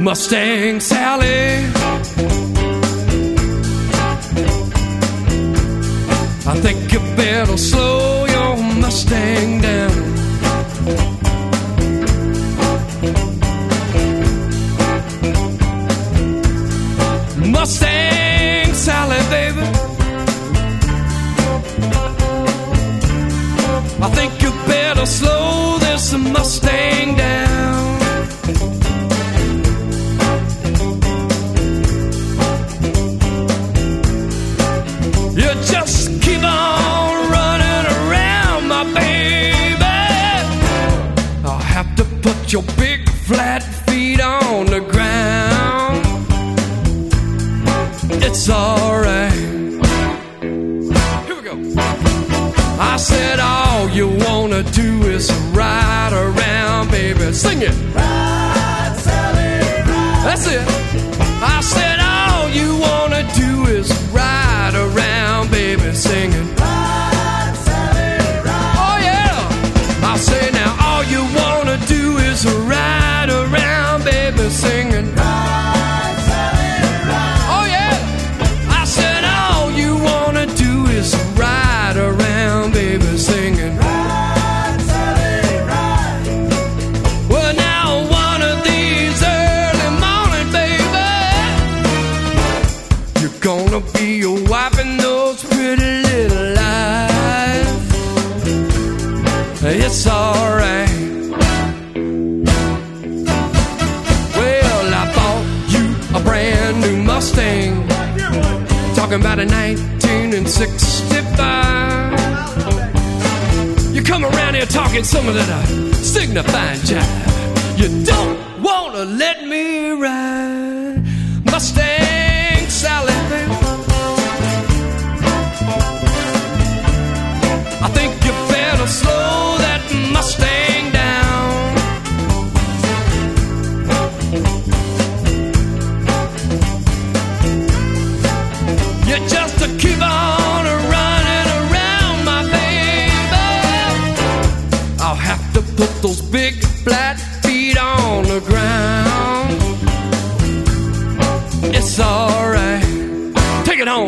Mustang Sally. I think you better slow your Mustang down. Mustang Sally, baby. I think you better slow this Mustang put your big flat feet on the ground. It's alright. Here we go. I said, all you wanna do is ride around, baby. Sing it. Gonna be wiping those pretty little eyes. It's alright. Well, I bought you a brand new Mustang. Talking about a 1965. You come around here talking some of that uh, signifying jive. You don't wanna let me ride Mustang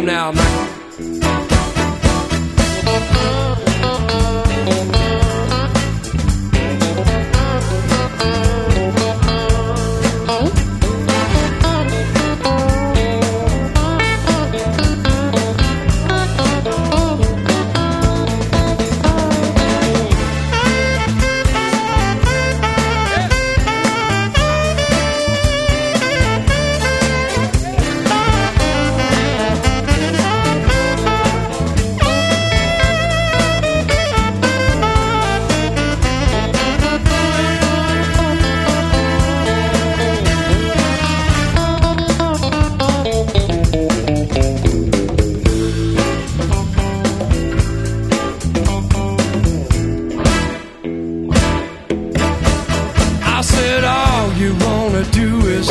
now, I said, all you wanna do is